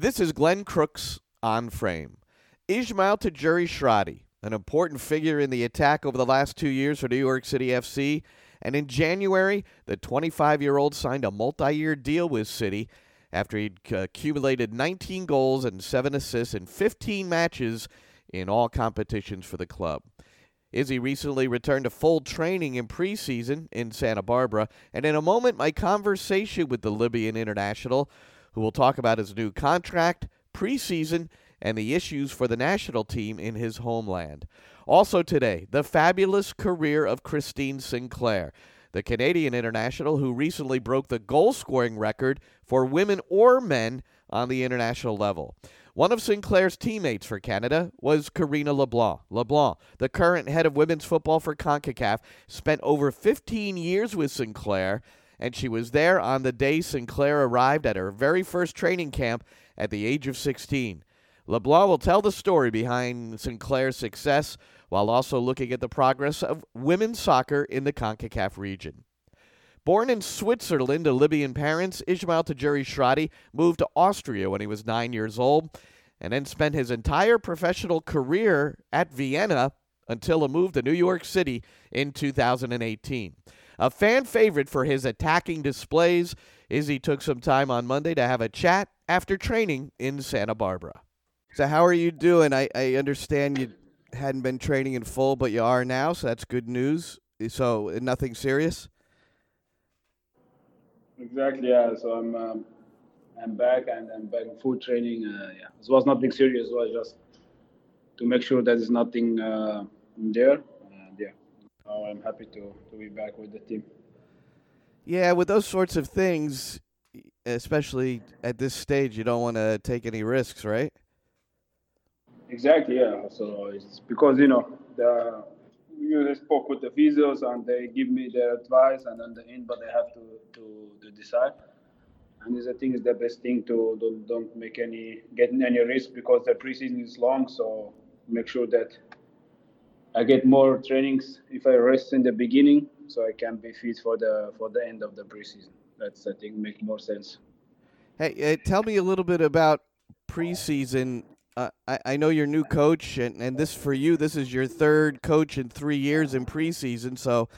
This is Glenn Crooks on frame. Ismael Tajouri Shradi, an important figure in the attack over the last two years for New York City FC. And in January, the 25 year old signed a multi year deal with City after he'd accumulated 19 goals and 7 assists in 15 matches in all competitions for the club. Izzy recently returned to full training in preseason in Santa Barbara, and in a moment, my conversation with the Libyan international who will talk about his new contract, preseason, and the issues for the national team in his homeland. Also today, the fabulous career of Christine Sinclair, the Canadian international who recently broke the goal scoring record for women or men on the international level. One of Sinclair's teammates for Canada was Karina LeBlanc. LeBlanc, the current head of women's football for CONCACAF, spent over 15 years with Sinclair and she was there on the day Sinclair arrived at her very first training camp at the age of 16. LeBlanc will tell the story behind Sinclair's success while also looking at the progress of women's soccer in the CONCACAF region. Born in Switzerland to Libyan parents, Ismael Tajouri Shradi moved to Austria when he was nine years old and then spent his entire professional career at Vienna until a move to New York City in 2018. A fan favorite for his attacking displays, Izzy took some time on Monday to have a chat after training in Santa Barbara. So, how are you doing? I, I understand you hadn't been training in full, but you are now, so that's good news. So, nothing serious? Exactly, yeah. So, I'm. Um, I'm back and I'm back in full training. Uh, yeah, it was nothing serious. It was just to make sure that there's nothing uh, there. Oh, I'm happy to, to be back with the team. Yeah, with those sorts of things, especially at this stage, you don't want to take any risks, right? Exactly, yeah. So it's because, you know, the you spoke with the physios and they give me their advice and then the end, but they have to, to, to decide. And I think, is the best thing to don't, don't make any get any risk because the preseason is long. So make sure that I get more trainings if I rest in the beginning, so I can be fit for the for the end of the preseason. That's I think make more sense. Hey, uh, tell me a little bit about preseason. Uh, I, I know you're new coach, and, and this for you, this is your third coach in three years in preseason, so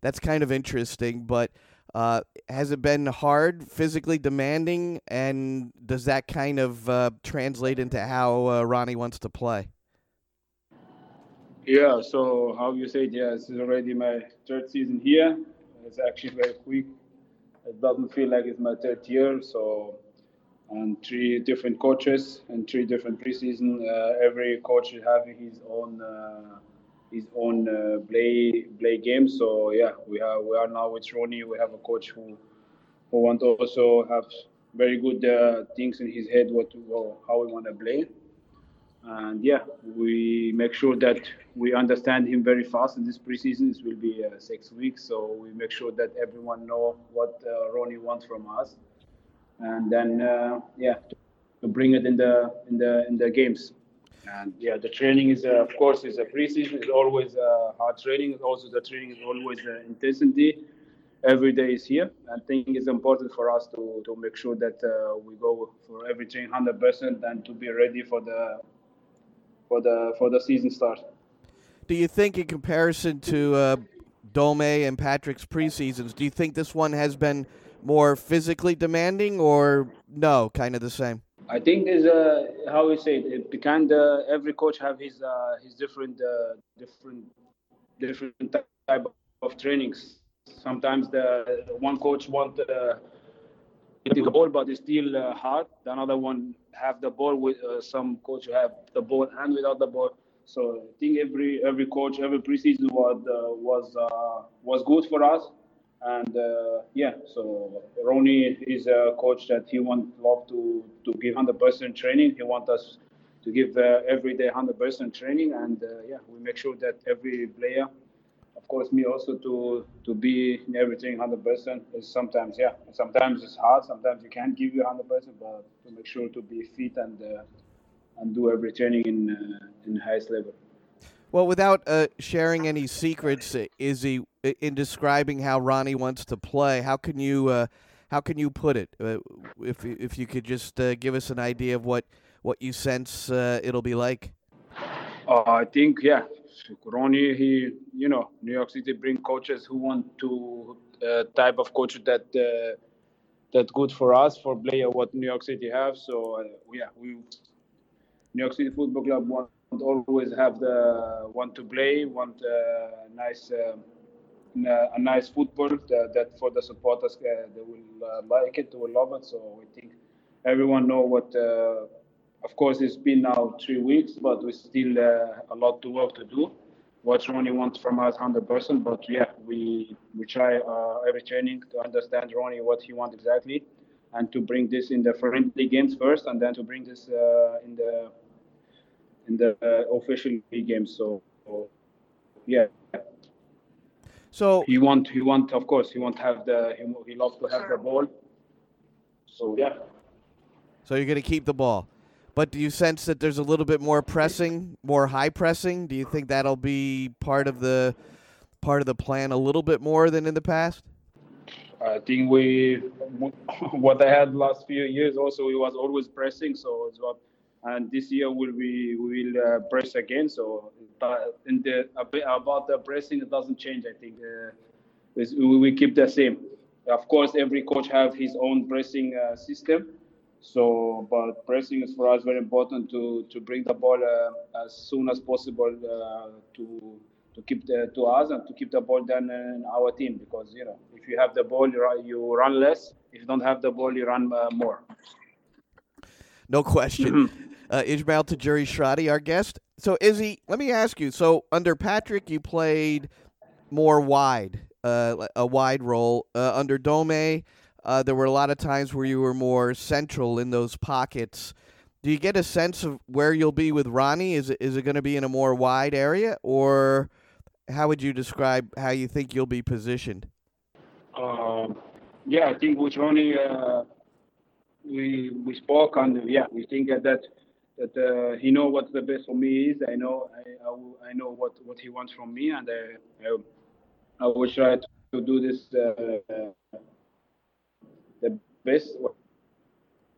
that's kind of interesting. But uh, has it been hard, physically demanding, and does that kind of uh, translate into how uh, Ronny wants to play? Yeah, so how you say it, yeah, this is already my third season here. It's actually very quick. It doesn't feel like it's my third year. So, and three different coaches and three different preseason. Uh, every coach is having his own uh, his own uh, play play game. So yeah, we have we are now with Ronny. We have a coach who who want also have very good uh, things in his head what to, how we want to play and yeah, we make sure that we understand him very fast in this preseason. This will be uh, six weeks, so we make sure that everyone know what uh, Ronny wants from us, and then uh, yeah, to, to, bring it in the in the in the games. And yeah, the training is uh, of course is a preseason. It's always uh, hard training. Also, the training is always uh, intensity. Every day is here. I think it's important for us to, to make sure that we go for everything 100% and to be ready for the for the for the season start. Do you think, in comparison to uh, Dome and Patrick's preseasons, do you think this one has been more physically demanding, or no, kind of the same? I think is uh, how we say it. it kind of every coach have his uh, his different uh, different different type of trainings. Sometimes the one coach want uh, the ball, but it's still uh, hard. The another one have the ball with uh, some coach who have the ball and without the ball. So I think every every coach every preseason was uh, was uh, was good for us. And uh, yeah, so Ronny is a coach that he want love to to give 100% training. He want us to give uh, every day 100% training, and yeah, we make sure that every player of course, me also to to be in everything 100% is sometimes, yeah, sometimes it's hard. Sometimes you can't give you 100%, but to make sure to be fit and uh, and do every training in uh, in highest level. Well, without uh, sharing any secrets, Izzy, in describing how Ronny wants to play, how can you uh, how can you put it? Uh, if if you could just uh, give us an idea of what what you sense uh, it'll be like. Uh, I think yeah, Ronny. He you know New York City bring coaches who want to uh, type of coach that uh, that good for us for player what New York City have. So yeah, we New York City Football Club want always have the want to play, want nice a nice football that, that for the supporters uh, they will uh, like it, they will love it. So I think everyone know what. Uh, of course, it's been now three weeks, but we still uh, a lot to work to do. What Ronny wants from us, hundred percent. But yeah, we we try uh, every training to understand Ronny what he wants exactly, and to bring this in the friendly games first, and then to bring this uh, in the in the official games. So, so yeah, so he want he want of course he want have the he, he loves to have the ball. So yeah. So you're going to keep the ball. But do you sense that there's a little bit more pressing, more high pressing? Do you think that'll be part of the part of the plan a little bit more than in the past? I think we what I had last few years also it was always pressing, so what and this year will we will uh, press again. So in the about the pressing, it doesn't change. I think uh, we keep the same. Of course, every coach have his own pressing uh, system. So, but pressing is for us very important to to bring the ball uh, as soon as possible uh, to to keep the to us and to keep the ball then in our team because you know if you have the ball you run, you run less. If you don't have the ball, you run uh, more. No question. Mm-hmm uh, Ismael Tajouri Shradi, our guest. So, Izzy, let me ask you. So, under Patrick, you played more wide, uh, a wide role. Uh, under Dome, uh, there were a lot of times where you were more central in those pockets. Do you get a sense of where you'll be with Ronny? Is it, is it going to be in a more wide area, or how would you describe how you think you'll be positioned? Um, yeah, I think with Ronny, uh, we we spoke and yeah, we think that that uh, he know what the best for me is. I know I, I, I, know what, what he wants from me, and I, I, will try to do this uh, best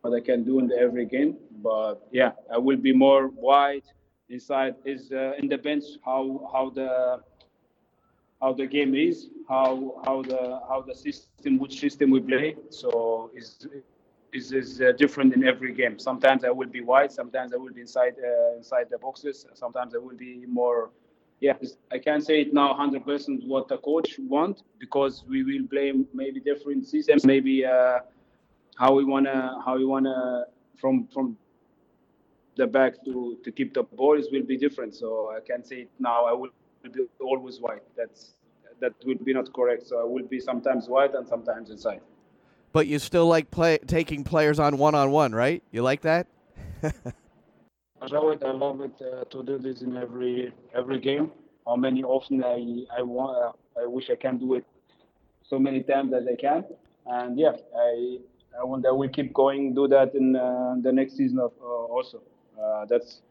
what I can do in every game. But yeah, I will be more wide inside. Is uh, in the bench how how the how the game is, how how the how the system, which system we play. So is is, is uh, different in every game. Sometimes I will be wide, sometimes I will be inside uh, inside the boxes, sometimes I will be more. Yeah, I can't say it now 100% what the coach want because we will play maybe different systems, maybe uh, how we wanna how we wanna from from the back to to keep the balls will be different. So I can't say it now. I will be always white. That's that would be not correct. So I will be sometimes white and sometimes inside but you still like play taking players on one on one, right? You like that? I love it. I love it uh, to do this in every every game. How many often I I want uh, I wish I can do it so many times as I can. And yeah, I I want that we keep going do that in uh, the next season of, uh, also. Uh, that's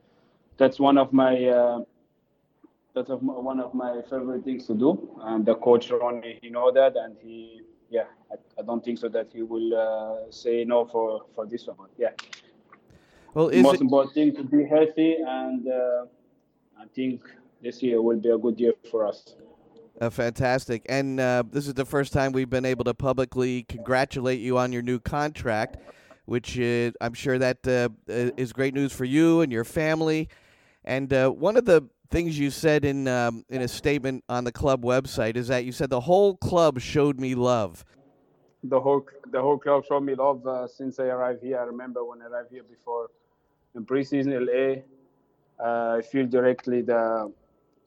that's one of my uh, that's one of my favorite things to do. And the coach Ronny, he know that, and he yeah, I, I, don't think so that he will uh, say no for, for this one. But yeah. Well, most it... important thing to be healthy, and uh, I think this year will be a good year for us. Uh, fantastic. And uh, this is the first time we've been able to publicly congratulate you on your new contract, which is, I'm sure that uh, is great news for you and your family. And uh, one of the things you said in um, in a statement on the club website is that you said the whole club showed me love. The whole the whole club showed me love uh, since I arrived here. I remember when I arrived here before in preseason LA. Uh, I feel directly the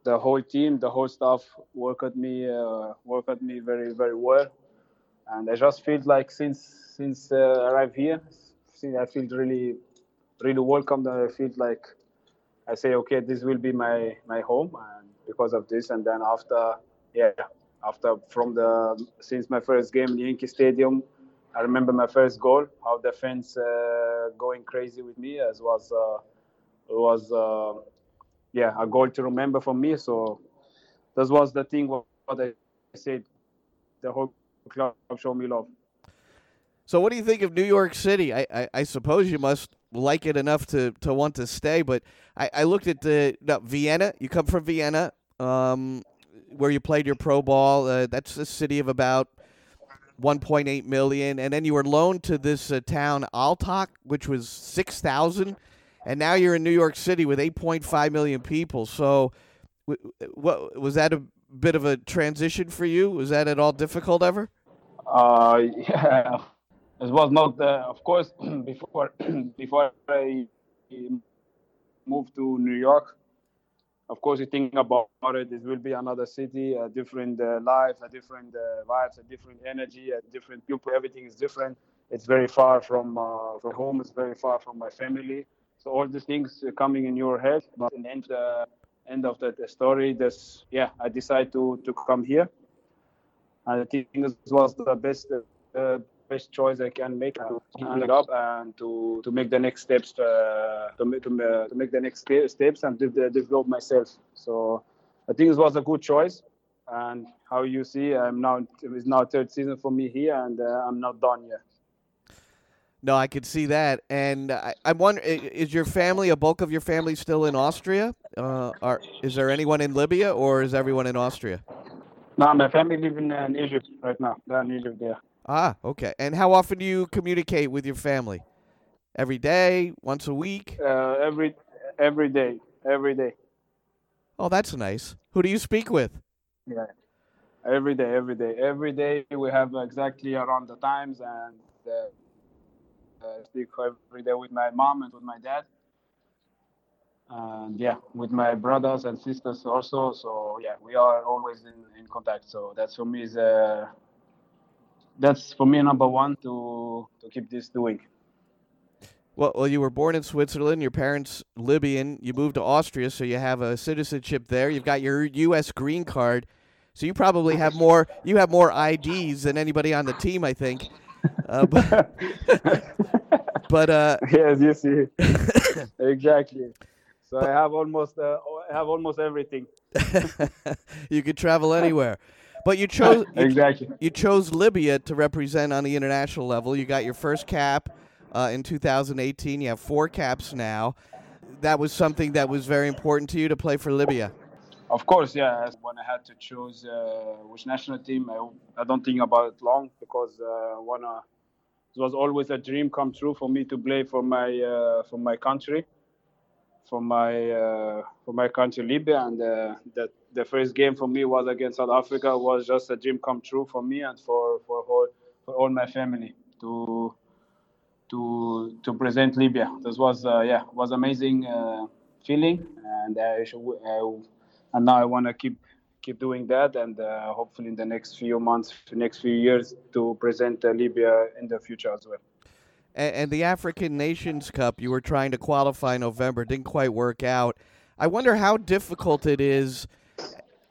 the whole team, the whole staff work at me uh, at me very very well, and I just feel like since since uh, I arrived here, since I feel really really welcomed. I feel like I say, okay, this will be my my home, and because of this, and then after, yeah, after from the since my first game in Yankee Stadium, I remember my first goal, how the fans uh, going crazy with me, as was uh, was uh, yeah a goal to remember for me. So that was the thing what I said. The whole club showed me love. So, what do you think of New York City? I, I, I suppose you must like it enough to, to want to stay, but I, I looked at the no, Vienna. You come from Vienna, um, where you played your pro ball. Uh, that's a city of about 1.8 million, and then you were loaned to this uh, town Altach, which was 6,000, and now you're in New York City with 8.5 million people. So, what was that a bit of a transition for you? Was that at all difficult ever? Uh, yeah, it was not. Uh, of course, before before I moved to New York, of course, you think about it. It will be another city, a different uh, life, a different uh, vibes, a different energy, a different people. Everything is different. It's very far from uh, from home. It's very far from my family. So all these things coming in your head. But in the end, uh, end of the, the story, this yeah, I decided to to come here. And I think this was the best uh, best choice I can make to it up and to, to make the next steps uh, to, make, to, uh, to make the next steps and develop myself. So I think it was a good choice. And how you see, I'm now it's now third season for me here, and uh, I'm not done yet. No, I could see that, and I, I wonder: is your family, a bulk of your family, still in Austria? Uh, are is there anyone in Libya, or is everyone in Austria? No, my family live in, in Egypt right now. They're in Egypt there. Ah, okay. And how often do you communicate with your family? Every day, once a week? Uh, every every day, every day. Oh, that's nice. Who do you speak with? Yeah, every day, every day, every day. We have exactly around the times, and uh, uh, speak every day with my mom and with my dad, and yeah, with my brothers and sisters also. So yeah, we are always in, in contact. So that's for me is uh, that's for me number one to to keep this doing. Well, well, you were born in Switzerland. Your parents Libyan. You moved to Austria, so you have a citizenship there. You've got your U.S. green card, so you probably have more. You have more IDs than anybody on the team, I think. Uh, but, but uh, yes, you see, exactly. So I have almost, uh, I have almost everything. you could travel anywhere. But you chose exactly. You, you, chose Libya to represent on the international level. You got your first cap uh, in 2018. You have four caps now. That was something that was very important to you to play for Libya. Of course, yeah. When I had to choose uh, which national team, I, I don't think about it long because uh, it was always a dream come true for me to play for my uh, for my country for my uh, for my country Libya, and uh, that the first game for me was against South Africa was just a dream come true for me and for for all, for all my family to to to present Libya. This was uh, yeah was amazing uh, feeling, and I uh, and now I want to keep keep doing that, and uh, hopefully in the next few months, next few years, to present Libya in the future as well and, and the African Nations Cup, you were trying to qualify November, didn't quite work out. I wonder how difficult it is.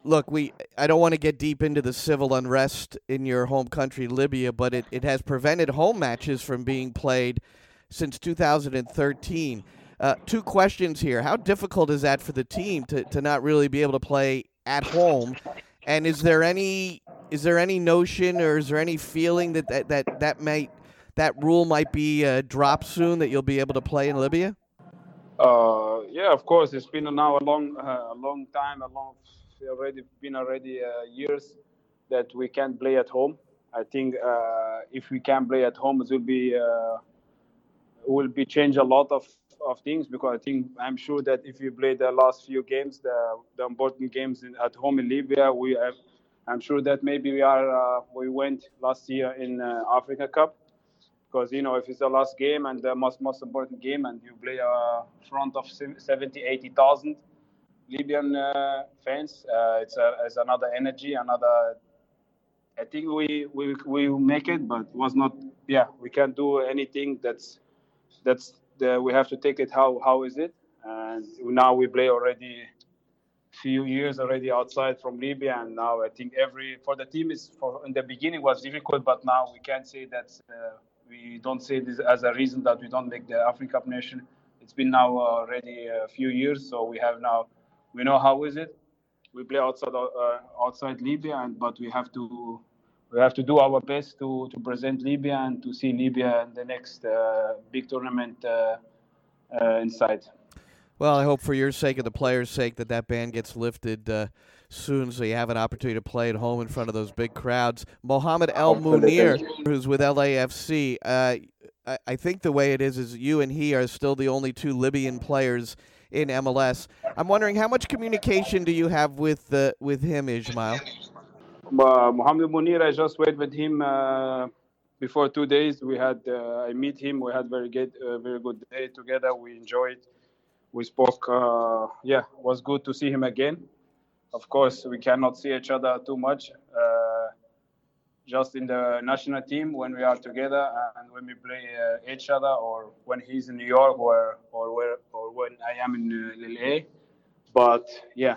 Look, we I don't want to get deep into the civil unrest in your home country, Libya, but it, it has prevented home matches from being played since 2013. Uh, two questions here. How difficult is that for the team to, to not really be able to play at home? And is there any is there any notion or is there any feeling that that, that, that might that rule might be uh, dropped soon that you'll be able to play in Libya? Uh, yeah, of course. It's been now a long, uh, a long time, a long, already been already uh, years that we can't play at home. I think uh, if we can play at home, it will be will be change a lot of, of things because I think I'm sure that if we play the last few games, the, the important games in, at home in Libya, we have, I'm sure that maybe we are we went last year in Africa Cup. Because you know if it's the last game and the most most important game and you play a front of 70 80,000 Libyan uh, fans uh, it's a, it's another energy another I think we we we make it but was not yeah we can't do anything that's that's the, we have to take it how how is it and now we play already few years already outside from Libya, and now I think every for the team is for in the beginning was difficult, but now we can say that uh, we don't say this as a reason that we don't make the African Cup nation. It's been now already a few years, so we have now we know how is it. We play outside uh, outside Libya, and but we have to we have to do our best to, to present Libya and to see Libya in the next uh, big tournament uh, uh, inside. Well, I hope for your sake and the players' sake that that ban gets lifted uh, soon so you have an opportunity to play at home in front of those big crowds. Mohamed El Munir, who's with LAFC, uh, I, I think the way it is is you and he are still the only two Libyan players in MLS. I'm wondering how much communication do you have with uh, with him, Ismail? Uh, Mohamed Munir, I just wait with him uh, before two days. We had uh, I meet him. We had very good uh, very good day together. We enjoyed. We spoke. Uh, yeah, it was good to see him again. Of course, we cannot see each other too much. Uh, just in the national team when we are together and when we play each other, or when he's in New York, or or where or when I am in LA. But yeah,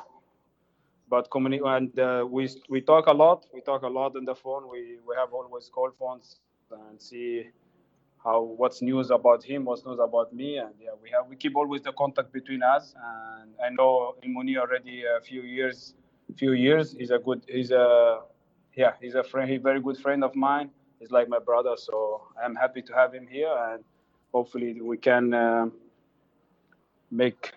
but communi- and uh, we we talk a lot. We talk a lot on the phone. We we have always call phones and see how what's news about him, what's news about me, and yeah, we have we keep always the contact between us. And I know El Munir already a few years, few years. He's a good, he's a yeah, he's a friend, he's a very good friend of mine. He's like my brother, so I'm happy to have him here, and hopefully we can uh, make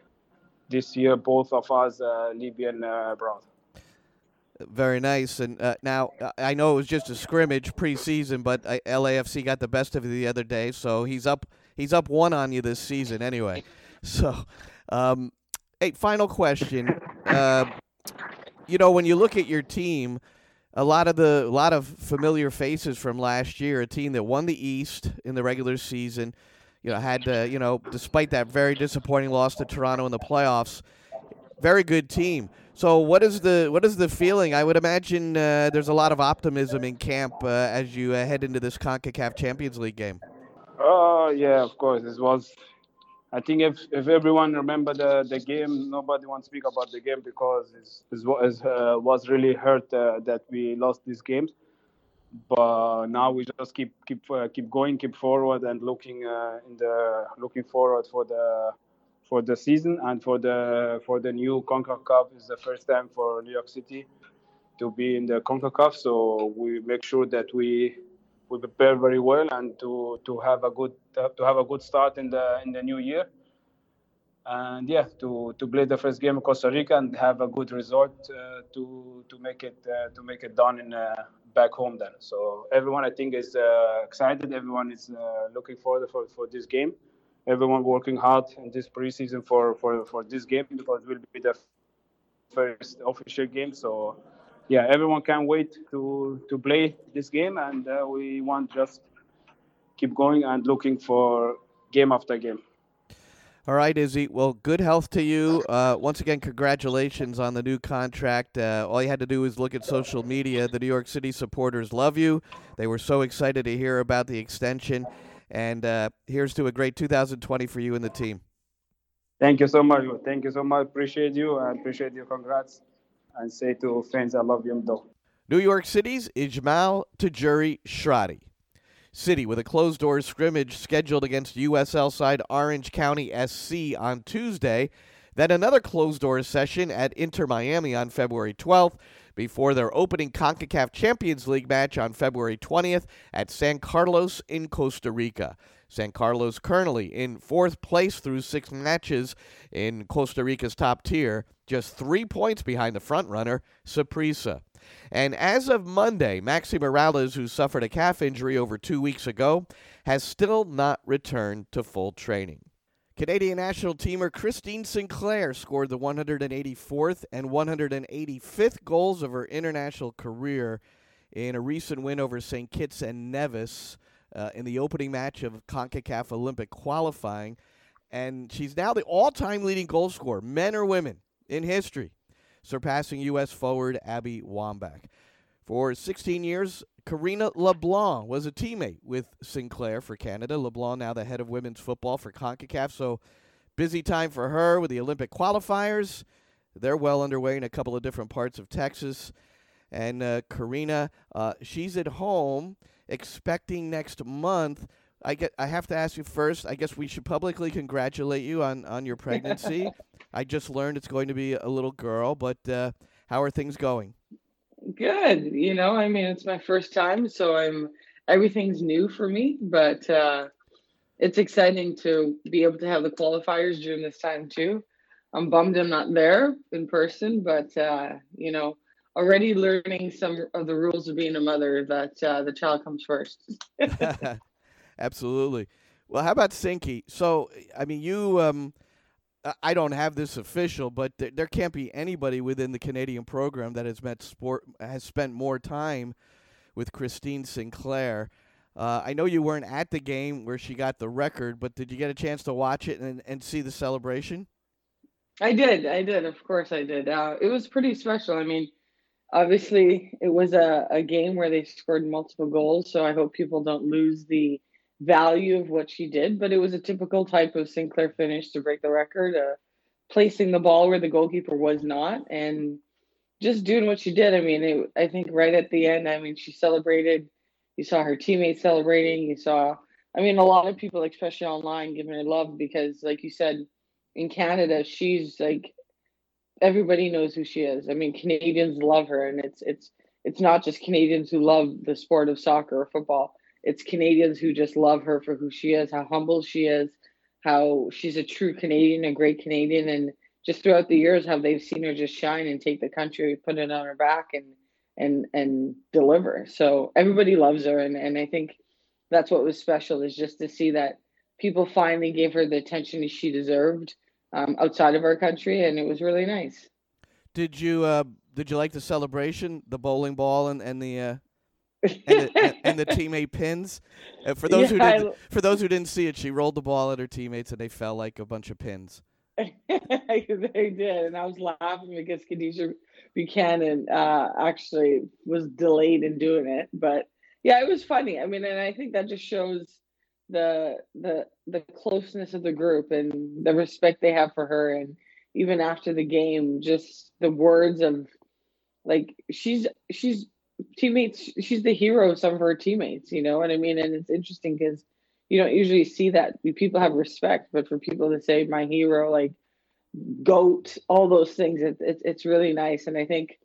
this year both of us uh, Libyan uh, proud. Very nice. And uh, now I know it was just a scrimmage preseason, but LAFC got the best of you the other day, so he's up. He's up one on you this season, anyway. So, um, hey, final question. Uh, you know, when you look at your team, a lot of the a lot of familiar faces from last year. A team that won the East in the regular season. You know, had uh, you know, despite that very disappointing loss to Toronto in the playoffs, very good team. So what is the what is the feeling? I would imagine uh, there's a lot of optimism in camp uh, as you uh, head into this Concacaf Champions League game. Oh yeah, of course. This was. I think if, if everyone remember the, the game, nobody wants to speak about the game because it's uh, was really hurt uh, that we lost this game. But now we just keep keep uh, keep going, keep forward, and looking in the looking forward for the for the season and for the for the new CONCACAF is the first time for New York City to be in the CONCACAF. So we make sure that we we prepare very well and to to have a good to have a good start in the in the new year. And yeah, to, to play the first game in Costa Rica and have a good result uh, to to make it uh, to make it done in uh, back home then. So everyone I think is uh, excited. Everyone is uh, looking forward for, for this game everyone working hard in this preseason for, for, for this game because it will be the first official game. So, yeah, everyone can't wait to, to play this game, and uh, we want just keep going and looking for game after game. All right, Izzy. Well, good health to you. Uh, once again, congratulations on the new contract. Uh, all you had to do was look at social media. The New York City supporters love you. They were so excited to hear about the extension. And uh, here's to a great 2020 for you and the team. Thank you so much. Thank you so much. Appreciate you. I appreciate you. Congrats. And say to fans, I love you, though. New York City's Ismail Tajouri Shradi. City with a closed door scrimmage scheduled against USL side Orange County SC on Tuesday. Then another closed door session at Inter Miami on February 12th before their opening CONCACAF Champions League match on February 20th at San Carlos in Costa Rica. San Carlos currently in fourth place through six matches in Costa Rica's top tier, just three points behind the frontrunner, Saprissa. And as of Monday, Maxi Moralez, who suffered a calf injury over two weeks ago, has still not returned to full training. Canadian national teamer Christine Sinclair scored the 184th and 185th goals of her international career in a recent win over St. Kitts and Nevis uh, in the opening match of CONCACAF Olympic qualifying. And she's now the all time leading goal scorer, men or women, in history, surpassing U.S. forward Abby Wambach. For 16 years, Karina LeBlanc was a teammate with Sinclair for Canada. LeBlanc now the head of women's football for CONCACAF. So busy time for her with the Olympic qualifiers. They're well underway in a couple of different parts of Texas. And uh, Karina, uh, she's at home expecting next month. I get. I have to ask you first. I guess we should publicly congratulate you on, on your pregnancy. I just learned it's going to be a little girl, but uh, how are things going? Good. You know, I mean, it's my first time, so I'm everything's new for me, but uh, it's exciting to be able to have the qualifiers during this time too. I'm bummed I'm not there in person, but uh, you know, already learning some of the rules of being a mother that uh, the child comes first. Absolutely. Well, how about Sinky? So, I mean, you. Um, I don't have this official, but th- there can't be anybody within the Canadian program that has met sport has spent more time with Christine Sinclair. Uh, I know you weren't at the game where she got the record, but did you get a chance to watch it and, and see the celebration? I did. I did. Of course, I did. Uh, it was pretty special. I mean, obviously, it was a, a game where they scored multiple goals, so I hope people don't lose the value of what she did. But it was a typical type of Sinclair finish to break the record, uh, placing the ball where the goalkeeper was not, and just doing what she did. I mean, it, I think right at the end, I mean, she celebrated you saw her teammates celebrating. You saw, I mean, a lot of people, especially online, giving her love because, like you said, in Canada, she's like everybody knows who she is. I mean, Canadians love her, and it's it's it's not just Canadians who love the sport of soccer or football. It's Canadians who just love her for who she is, how humble she is, how she's a true Canadian, a great Canadian, and just throughout the years, how they've seen her just shine and take the country, put it on her back, and and and deliver. So everybody loves her, and and I think that's what was special is just to see that people finally gave her the attention she deserved um, outside of our country, and it was really nice. Did you uh, did you like the celebration, the bowling ball, and and the uh, and, the, and, the teammate pins? Uh, for those yeah, who didn't, I... for those who didn't see it, she rolled the ball at her teammates, and they fell like a bunch of pins. they did, and I was laughing because Kadeisha Buchanan uh, actually was delayed in doing it. But yeah, it was funny. I mean, and I think that just shows the the the closeness of the group and the respect they have for her. And even after the game, just the words of like she's she's teammates. She's the hero of some of her teammates. You know what I mean? And it's interesting because you don't usually see that people have respect, but for people to say my hero, like goat, all those things. It, it, it's really nice. And I think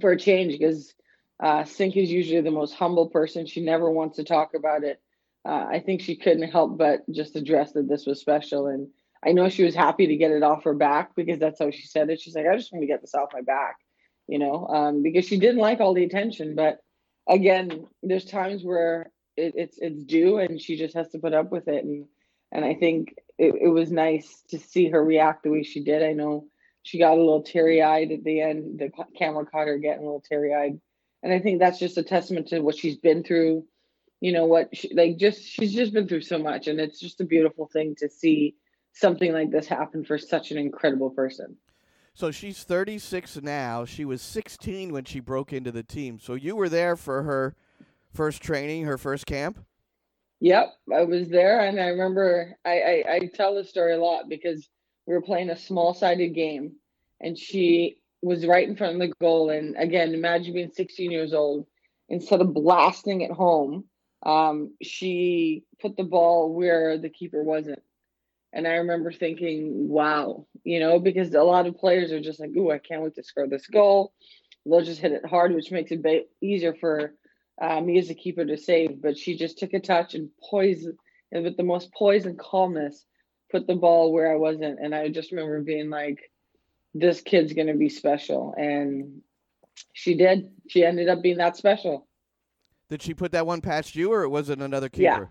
for a change, because uh, Sinc is usually the most humble person, she never wants to talk about it. Uh, I think she couldn't help but just address that this was special. And I know she was happy to get it off her back because that's how she said it. She's like, I just want to get this off my back, you know, um, because she didn't like all the attention. But again, there's times where it, it's it's due, and she just has to put up with it. And and I think it, it was nice to see her react the way she did. I know she got a little teary eyed at the end. The camera caught her getting a little teary eyed, and I think that's just a testament to what she's been through. You know what, she, like just she's just been through so much, and it's just a beautiful thing to see something like this happen for such an incredible person. So she's 36 now. She was 16 when she broke into the team. So you were there for her first training, her first camp. Yep, I was there, and I remember I, I, I tell the story a lot because we were playing a small sided game, and she was right in front of the goal. And again, imagine being 16 years old. Instead of blasting it home, um, she put the ball where the keeper wasn't. And I remember thinking, wow, you know, because a lot of players are just like, oh, I can't wait to score this goal. They'll just hit it hard, which makes it ba- easier for uh, me as a keeper to save, but she just took a touch and poised, and with the most poise and calmness, put the ball where I wasn't. And I just remember being like, this kid's going to be special. And she did. She ended up being that special. Did she put that one past you, or was it another keeper? Yeah.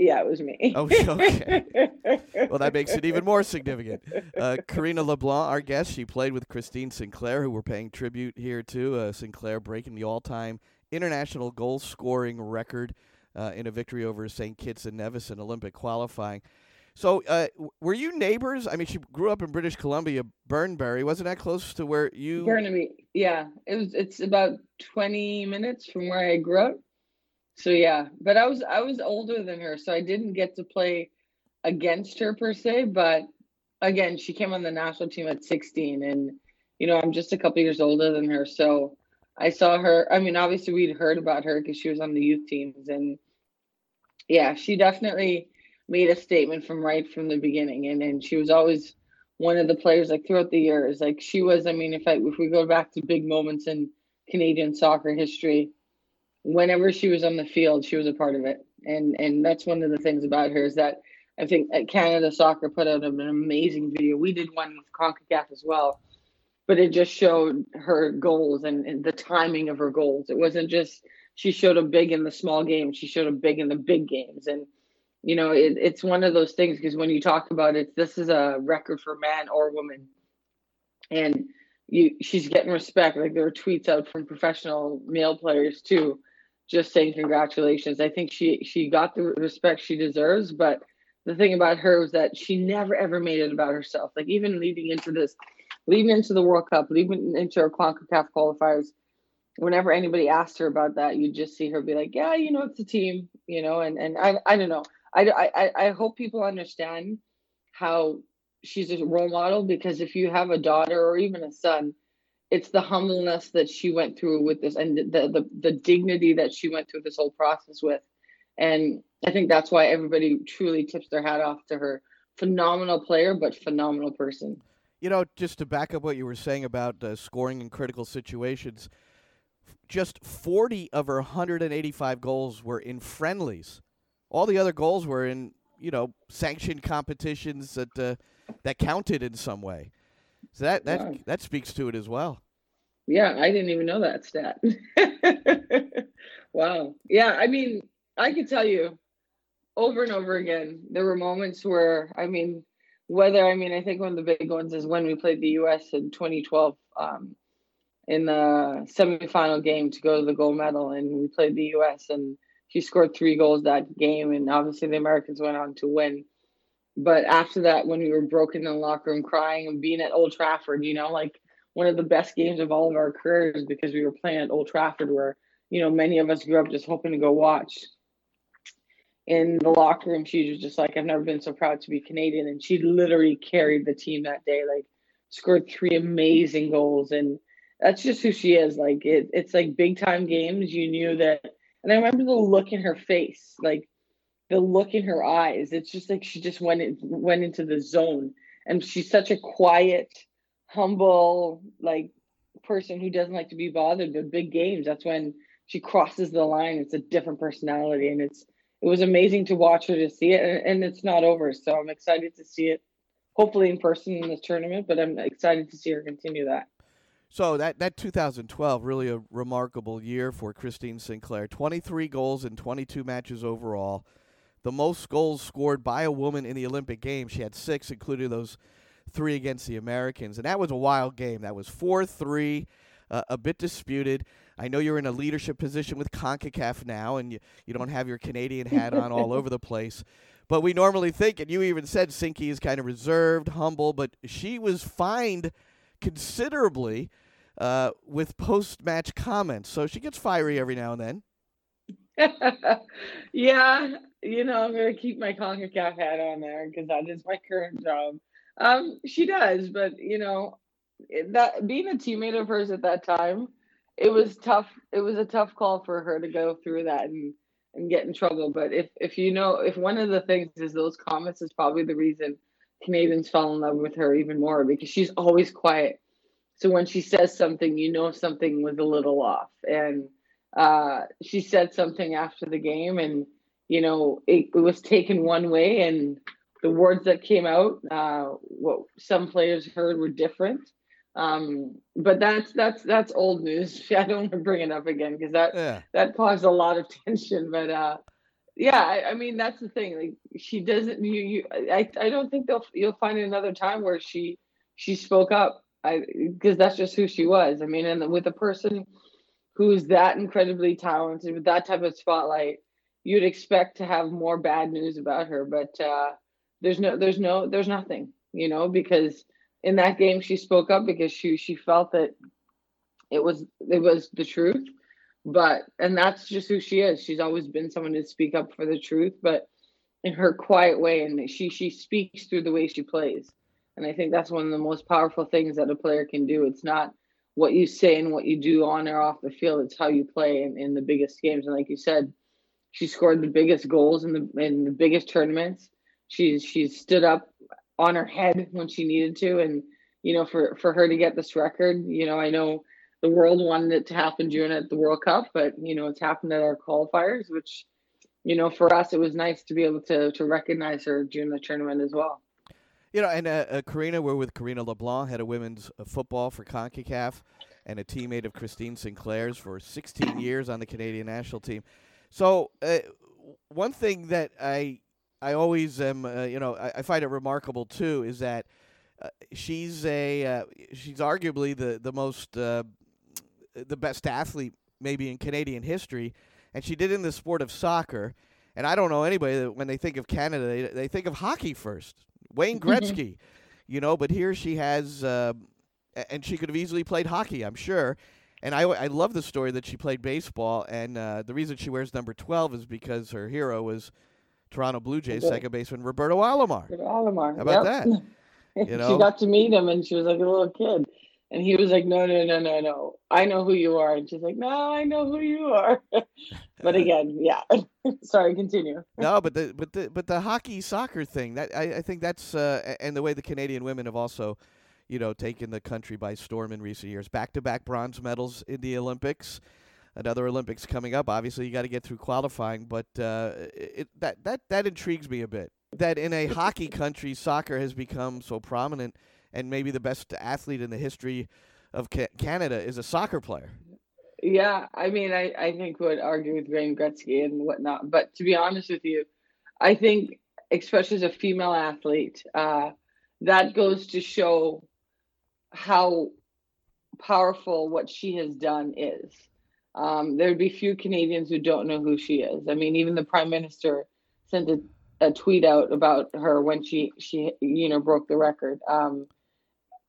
Yeah, it was me. Oh, okay. well, that makes it even more significant. Uh, Karina LeBlanc, our guest, she played with Christine Sinclair, who we're paying tribute here to. Uh, Sinclair breaking the all-time international goal scoring record uh, in a victory over St. Kitts and Nevis in Olympic qualifying. So, uh, were you neighbors? I mean, she grew up in British Columbia, Burnbury. Wasn't that close to where you? Burnaby, yeah. It was. It's about twenty minutes from where I grew up. So yeah, but I was I was older than her, so I didn't get to play against her per se. But again, she came on the national team at sixteen, and you know I'm just a couple years older than her, so I saw her. I mean, obviously we'd heard about her because she was on the youth teams, and yeah, she definitely made a statement from right from the beginning, and and she was always one of the players like throughout the years. Like she was. I mean, if I if we go back to big moments in Canadian soccer history. Whenever she was on the field, she was a part of it, and and that's one of the things about her is that I think Canada Soccer put out an amazing video. We did one with CONCACAF as well, but it just showed her goals and, and the timing of her goals. It wasn't just she showed them big in the small games; she showed them big in the big games, and you know it, it's one of those things because when you talk about it, this is a record for man or woman, and you she's getting respect. Like there are tweets out from professional male players too, just saying congratulations. I think she she got the respect she deserves, but the thing about her was that she never ever made it about herself. Like even leading into this, leading into the World Cup, leading into her CONCACAF qualifiers, whenever anybody asked her about that, you just see her be like, "Yeah, you know, it's a team," you know, and and I I don't know. I I I hope people understand how she's a role model because if you have a daughter or even a son, it's the humbleness that she went through with this and the the the dignity that she went through this whole process with. And I think that's why everybody truly tips their hat off to her. Phenomenal player, but phenomenal person. You know, just to back up what you were saying about uh, scoring in critical situations, just 40 of her 185 goals were in friendlies. All the other goals were in, you know, sanctioned competitions that uh, that counted in some way. So that that wow. that speaks to it as well. Yeah, I didn't even know that stat. wow. Yeah, I mean, I could tell you over and over again, there were moments where, I mean, whether, I mean, I think one of the big ones is when we played the US in 2012 um, in the semifinal game to go to the gold medal, and we played the US, and she scored three goals that game, and obviously the Americans went on to win. But after that, when we were broken in the locker room crying and being at Old Trafford, you know, like one of the best games of all of our careers because we were playing at Old Trafford where, you know, many of us grew up just hoping to go watch. In the locker room, she was just like, I've never been so proud to be Canadian. And she literally carried the team that day, like scored three amazing goals. And that's just who she is. Like it, it's like big time games. You knew that. And I remember the look in her face, like the look in her eyes. It's just like she just went in, went into the zone, and she's such a quiet, humble, like person who doesn't like to be bothered. But big games, that's when she crosses the line. It's a different personality, and it's it was amazing to watch her to see it, and, and it's not over. So I'm excited to see it, hopefully in person in this tournament. But I'm excited to see her continue that. So that that 2012 really a remarkable year for Christine Sinclair. 23 goals in 22 matches overall the most goals scored by a woman in the Olympic Games. She had six, including those three against the Americans. And that was a wild game. That was 4 3, uh, a bit disputed. I know you're in a leadership position with CONCACAF now, and you, you don't have your Canadian hat on all over the place. But we normally think, and you even said Sinky is kind of reserved, humble, but she was fined considerably uh, with post match comments. So she gets fiery every now and then. yeah, you know, I'm gonna keep my CONCACAF hat on there because that is my current job. Um, she does, but you know, that being a teammate of hers at that time, it was tough. It was a tough call for her to go through that and and get in trouble. But if if you know, if one of the things is those comments is probably the reason Canadians fell in love with her even more because she's always quiet. So when she says something, you know something was a little off, and uh, she said something after the game, and you know it, it, was taken one way, and the words that came out, uh, what some players heard were different. Um, but that's that's that's old news. I don't want to bring it up again because that yeah. that caused a lot of tension. But uh, yeah, I, I, mean that's the thing. Like she doesn't. You, you I I don't think they'll you'll find another time where she she spoke up. I because that's just who she was. I mean, and with a person who's that incredibly talented with that type of spotlight, you'd expect to have more bad news about her. But uh, there's no, there's no, there's nothing, you know, because in that game she spoke up because she she felt that it was it was the truth. But and that's just who she is. She's always been someone to speak up for the truth, but in her quiet way, and she she speaks through the way she plays. And I think that's one of the most powerful things that a player can do. It's not what you say and what you do on or off the field. It's how you play in, in the biggest games. And like you said, she scored the biggest goals in the in the biggest tournaments. She's she's stood up on her head when she needed to, and you know for for her to get this record, you know I know the world wanted it to happen June at the World Cup, but you know it's happened at our qualifiers, which you know for us it was nice to be able to to recognize her during the tournament as well. You know, and uh, uh, Karina, we're with Karina LeBlanc, head of women's uh, football for CONCACAF, and a teammate of Christine Sinclair's for 16 years on the Canadian national team. So, uh, one thing that I I always am, uh, you know, I, I, find it remarkable too, is that uh, she's a she's arguably the the most the best athlete maybe in Canadian history, and she did in the sport of soccer. And I don't know anybody that when they think of Canada, they, they think of hockey first. Wayne Gretzky, you know. But here she has, uh, and she could have easily played hockey, I'm sure. And I, I love the story that she played baseball, and uh, the reason she wears number 12 is because her hero was Toronto Blue Jays second baseman Roberto Alomar. Roberto Alomar. How about yep. that? You know? she got to meet him, and she was like a little kid. And he was like, no, no, no, no, no. I know who you are. And she's like, no, I know who you are. but again, yeah. Sorry, continue. no, but the but the but the hockey soccer thing that I, I think that's uh, and the way the Canadian women have also, you know, taken the country by storm in recent years. Back to back bronze medals in the Olympics. Another Olympics coming up. Obviously, you got to get through qualifying, but uh, it, that that that intrigues me a bit. That in a hockey country, soccer has become so prominent and maybe the best athlete in the history of ca- Canada is a soccer player. Yeah, I mean, I, I think would argue with Wayne Gretzky and whatnot. But to be honest with you, I think, especially as a female athlete, uh, that goes to show how powerful what she has done is. Um, there'd be few Canadians who don't know who she is. I mean, even the prime minister sent a, a tweet out about her when she she you know broke the record. Um,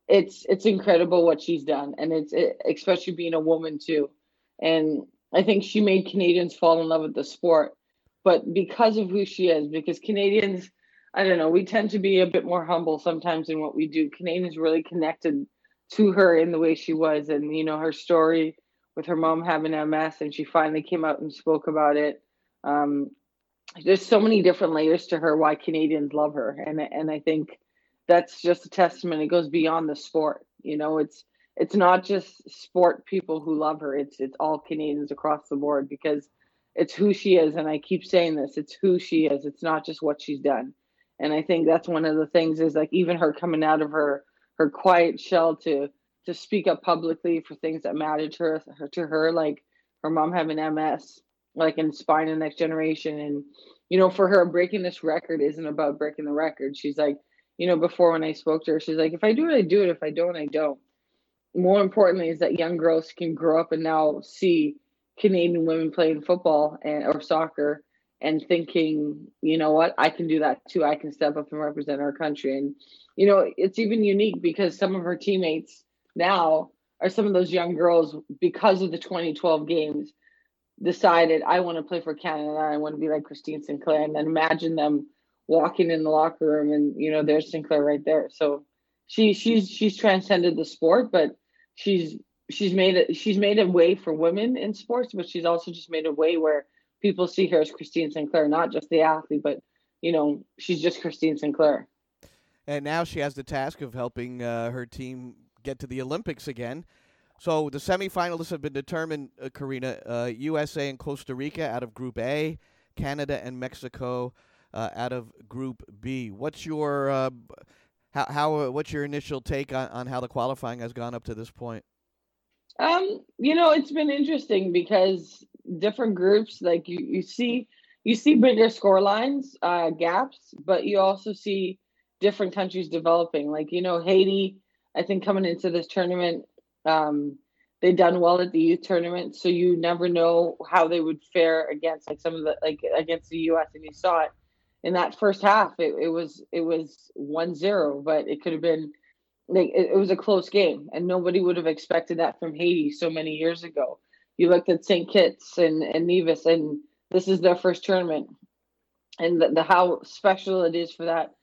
it's it's incredible what she's done, and it's it, especially being a woman too. And I think she made Canadians fall in love with the sport, but because of who she is, because Canadians, I don't know, we tend to be a bit more humble sometimes in what we do. Canadians really connected to her in the way she was, and you know her story with her mom having MS, and she finally came out and spoke about it. Um, there's so many different layers to her why Canadians love her, and and I think that's just a testament. It goes beyond the sport. You know, it's it's not just sport people who love her. It's it's all Canadians across the board because it's who she is. And I keep saying this, it's who she is. It's not just what she's done. And I think that's one of the things is like even her coming out of her her quiet shell to to speak up publicly for things that matter to her, her to her, like her mom having MS, like inspiring the next generation. And, you know, for her breaking this record isn't about breaking the record. She's like, you know, before when I spoke to her, she's like, if I do it, I do it. If I don't, I don't. More importantly, is that young girls can grow up and now see Canadian women playing football and or soccer and thinking, you know what, I can do that too. I can step up and represent our country. And, you know, it's even unique because some of her teammates now are some of those young girls because of the 2012 games decided I want to play for Canada. I want to be like Christine Sinclair. And then imagine them walking in the locker room and you know there's Sinclair right there. So she she's she's transcended the sport, but she's she's made it she's made a way for women in sports, but she's also just made a way where people see her as Christine Sinclair, not just the athlete, but you know she's just Christine Sinclair. And now she has the task of helping uh, her team get to the Olympics again. So the semifinalists have been determined, uh, Karina. Uh, USA and Costa Rica out of Group A, Canada and Mexico uh, out of Group B. What's your uh, how how uh, what's your initial take on, on how the qualifying has gone up to this point? Um, you know, it's been interesting because different groups, like you, you see, you see bigger score lines, uh, gaps, but you also see different countries developing. Like you know, Haiti, I think coming into this tournament, um, they done well at the youth tournament, so you never know how they would fare against like some of the like against the U.S. and you saw it in that first half it, it was it was one zero, but it could have been like it, it was a close game and nobody would have expected that from Haiti so many years ago. You looked at St. Kitts and, and Nevis and this is their first tournament. And the, the how special it is for that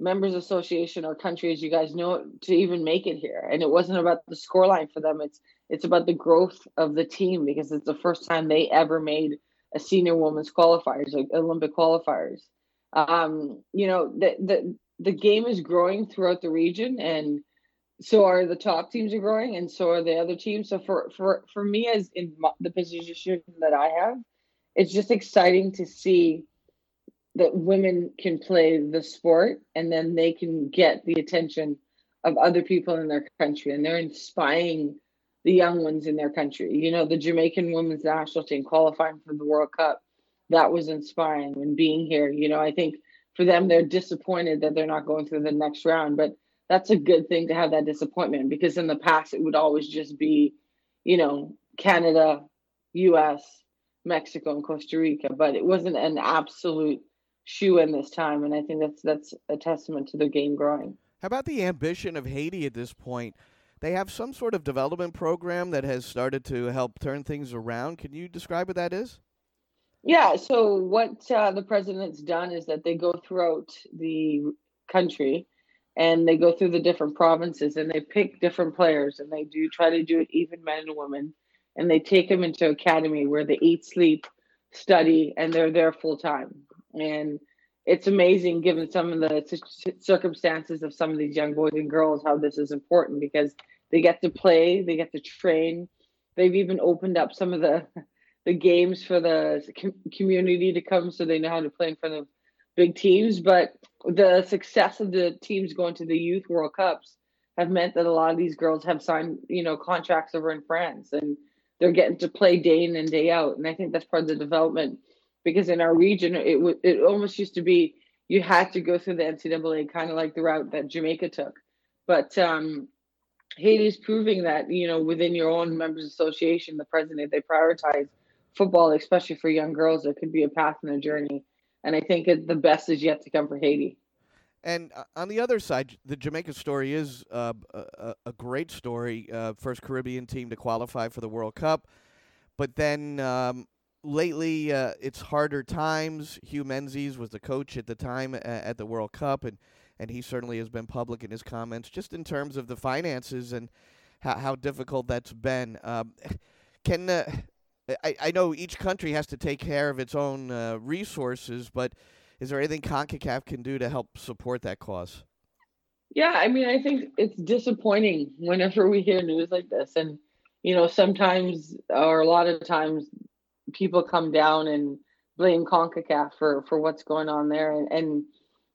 members association or country as you guys know to even make it here and it wasn't about the scoreline for them it's it's about the growth of the team because it's the first time they ever made a senior women's qualifiers like olympic qualifiers um, you know, the, the the game is growing throughout the region, and so are the top teams are growing, and so are the other teams. So for for for me, as in the position that I have, it's just exciting to see that women can play the sport, and then they can get the attention of other people in their country, and they're inspiring the young ones in their country. You know, the Jamaican women's national team qualifying for the World Cup, that was inspiring. when being here, you know, I think for them, they're disappointed that they're not going through the next round, but that's a good thing to have that disappointment because in the past it would always just be, you know, Canada, US, Mexico, and Costa Rica, but it wasn't an absolute shoo in this time. And I think that's that's a testament to the game growing. How about the ambition of Haiti at this point? They have some sort of development program that has started to help turn things around. Can you describe what that is? Yeah, so what uh, the president's done is that they go throughout the country and they go through the different provinces and they pick different players and they do try to do it even men and women and they take them into academy where they eat sleep study and they're there full time and it's amazing given some of the circumstances of some of these young boys and girls how this is important because they get to play they get to train. They've even opened up some of the the games for the community to come so they know how to play in front of big teams but the success of the teams going to the youth world cups have meant that a lot of these girls have signed you know contracts over in france and they're getting to play day in and day out and i think that's part of the development because in our region it w- it almost used to be you had to go through the NCAA kind of like the route that Jamaica took, but um, Haiti's proving that you know within your own members association, the president they prioritize football, especially for young girls. There could be a path in a journey, and I think it, the best is yet to come for Haiti. And uh, on the other side, the Jamaica story is uh, a, a, great story. Uh, first Caribbean team to qualify for the World Cup, but then um, lately uh, it's harder times. Hue Menzies was the coach at the time at the World Cup, and and he certainly has been public in his comments just in terms of the finances and how, how difficult that's been. Um, can uh, I, I know each country has to take care of its own uh, resources, but is there anything CONCACAF can do to help support that cause? Yeah, I mean, I think it's disappointing whenever we hear news like this. And, you know, sometimes or a lot of times people come down and blame CONCACAF for for what's going on there. And, and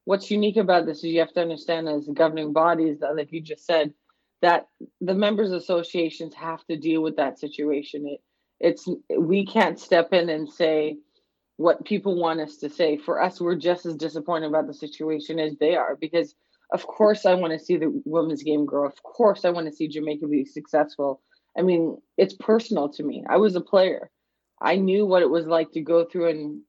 what's unique about this is you have to understand as governing bodies that, like you just said, that the members associations have to deal with that situation. It, it's we can't step in and say what people want us to say. For us, we're just as disappointed about the situation as they are because of course I want to see the women's game grow. Of course I want to see Jamaica be successful. I mean, it's personal to me. I was a player. I knew what it was like to go through and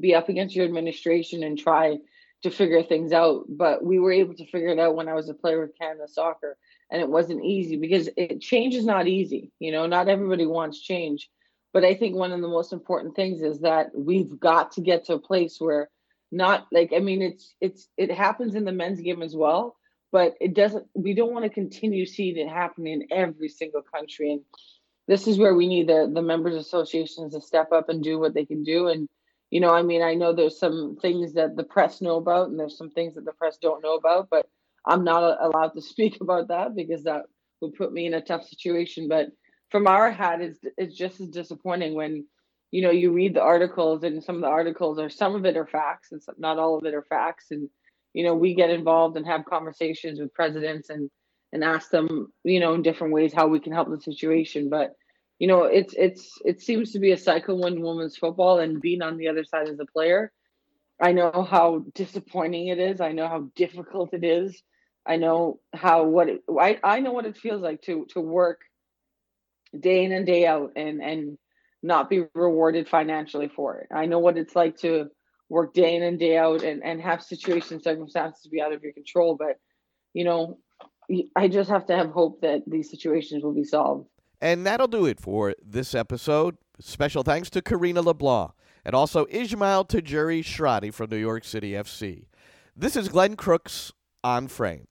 be up against your administration and try to figure things out. But we were able to figure it out when I was a player with Canada Soccer, and it wasn't easy because it, change is not easy. You know, not everybody wants change. But I think one of the most important things is that we've got to get to a place where not like I mean it's it's it happens in the men's game as well, but it doesn't we don't want to continue seeing it happening in every single country. And this is where we need the the members associations to step up and do what they can do and you know i mean i know there's some things that the press know about and there's some things that the press don't know about but i'm not allowed to speak about that because that would put me in a tough situation but from our hat it's it's just as disappointing when you know you read the articles and some of the articles are some of it are facts and some, not all of it are facts and you know we get involved and have conversations with presidents and and ask them, you know, in different ways how we can help the situation. But you know, it's it's it seems to be a cycle when women's football and being on the other side as a player. I know how disappointing it is. I know how difficult it is. I know how what it, I I know what it feels like to to work day in and day out and and not be rewarded financially for it. I know what it's like to work day in and day out and and have situations circumstances be out of your control but you know I just have to have hope that these situations will be solved. And that'll do it for this episode. Special thanks to Karina LeBlanc and also Ismael Tajouri Shradi from New York City FC. This is Glenn Crooks on Frame.